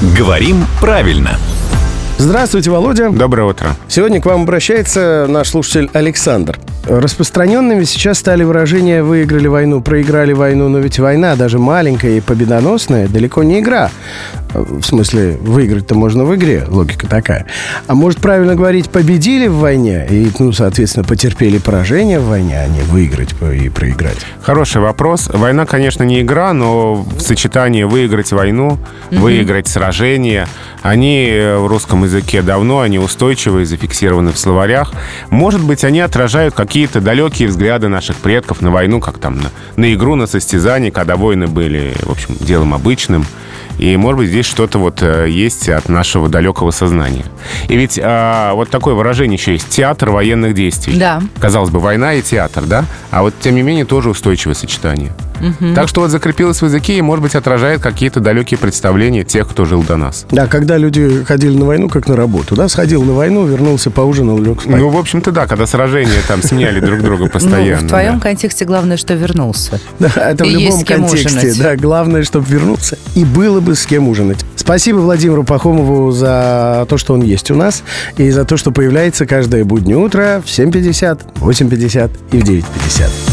Говорим правильно. Здравствуйте, Володя. Доброе утро. Сегодня к вам обращается наш слушатель Александр. Распространенными сейчас стали выражения «выиграли войну», «проиграли войну», но ведь война, даже маленькая и победоносная, далеко не игра. В смысле, выиграть-то можно в игре, логика такая. А может правильно говорить «победили в войне» и, ну, соответственно, потерпели поражение в войне, а не выиграть и проиграть? Хороший вопрос. Война, конечно, не игра, но в сочетании выиграть войну, выиграть сражение, они в русском языке давно, они устойчивы и зафиксированы в словарях. Может быть, они отражают какие-то далекие взгляды наших предков на войну, как там на, на игру, на состязание, когда войны были, в общем, делом обычным. И, может быть, здесь что-то вот э, есть от нашего далекого сознания. И ведь а, вот такое выражение еще есть театр военных действий. Да. Казалось бы, война и театр, да? А вот, тем не менее, тоже устойчивое сочетание. Угу. Так что вот закрепилось в языке и, может быть, отражает какие-то далекие представления тех, кто жил до нас. Да, когда люди ходили на войну, как на работу, да? Сходил на войну, вернулся, поужинал, лег спать. Ну, в общем-то, да, когда сражения там сменяли друг друга ну, постоянно. в твоем контексте главное, что вернулся. Да, это в любом контексте. Да, главное, чтобы вернулся. И было бы с кем ужинать. Спасибо Владимиру Пахомову за то, что он есть у нас, и за то, что появляется каждое буднее утро в 7.50, 8.50 и в 9.50.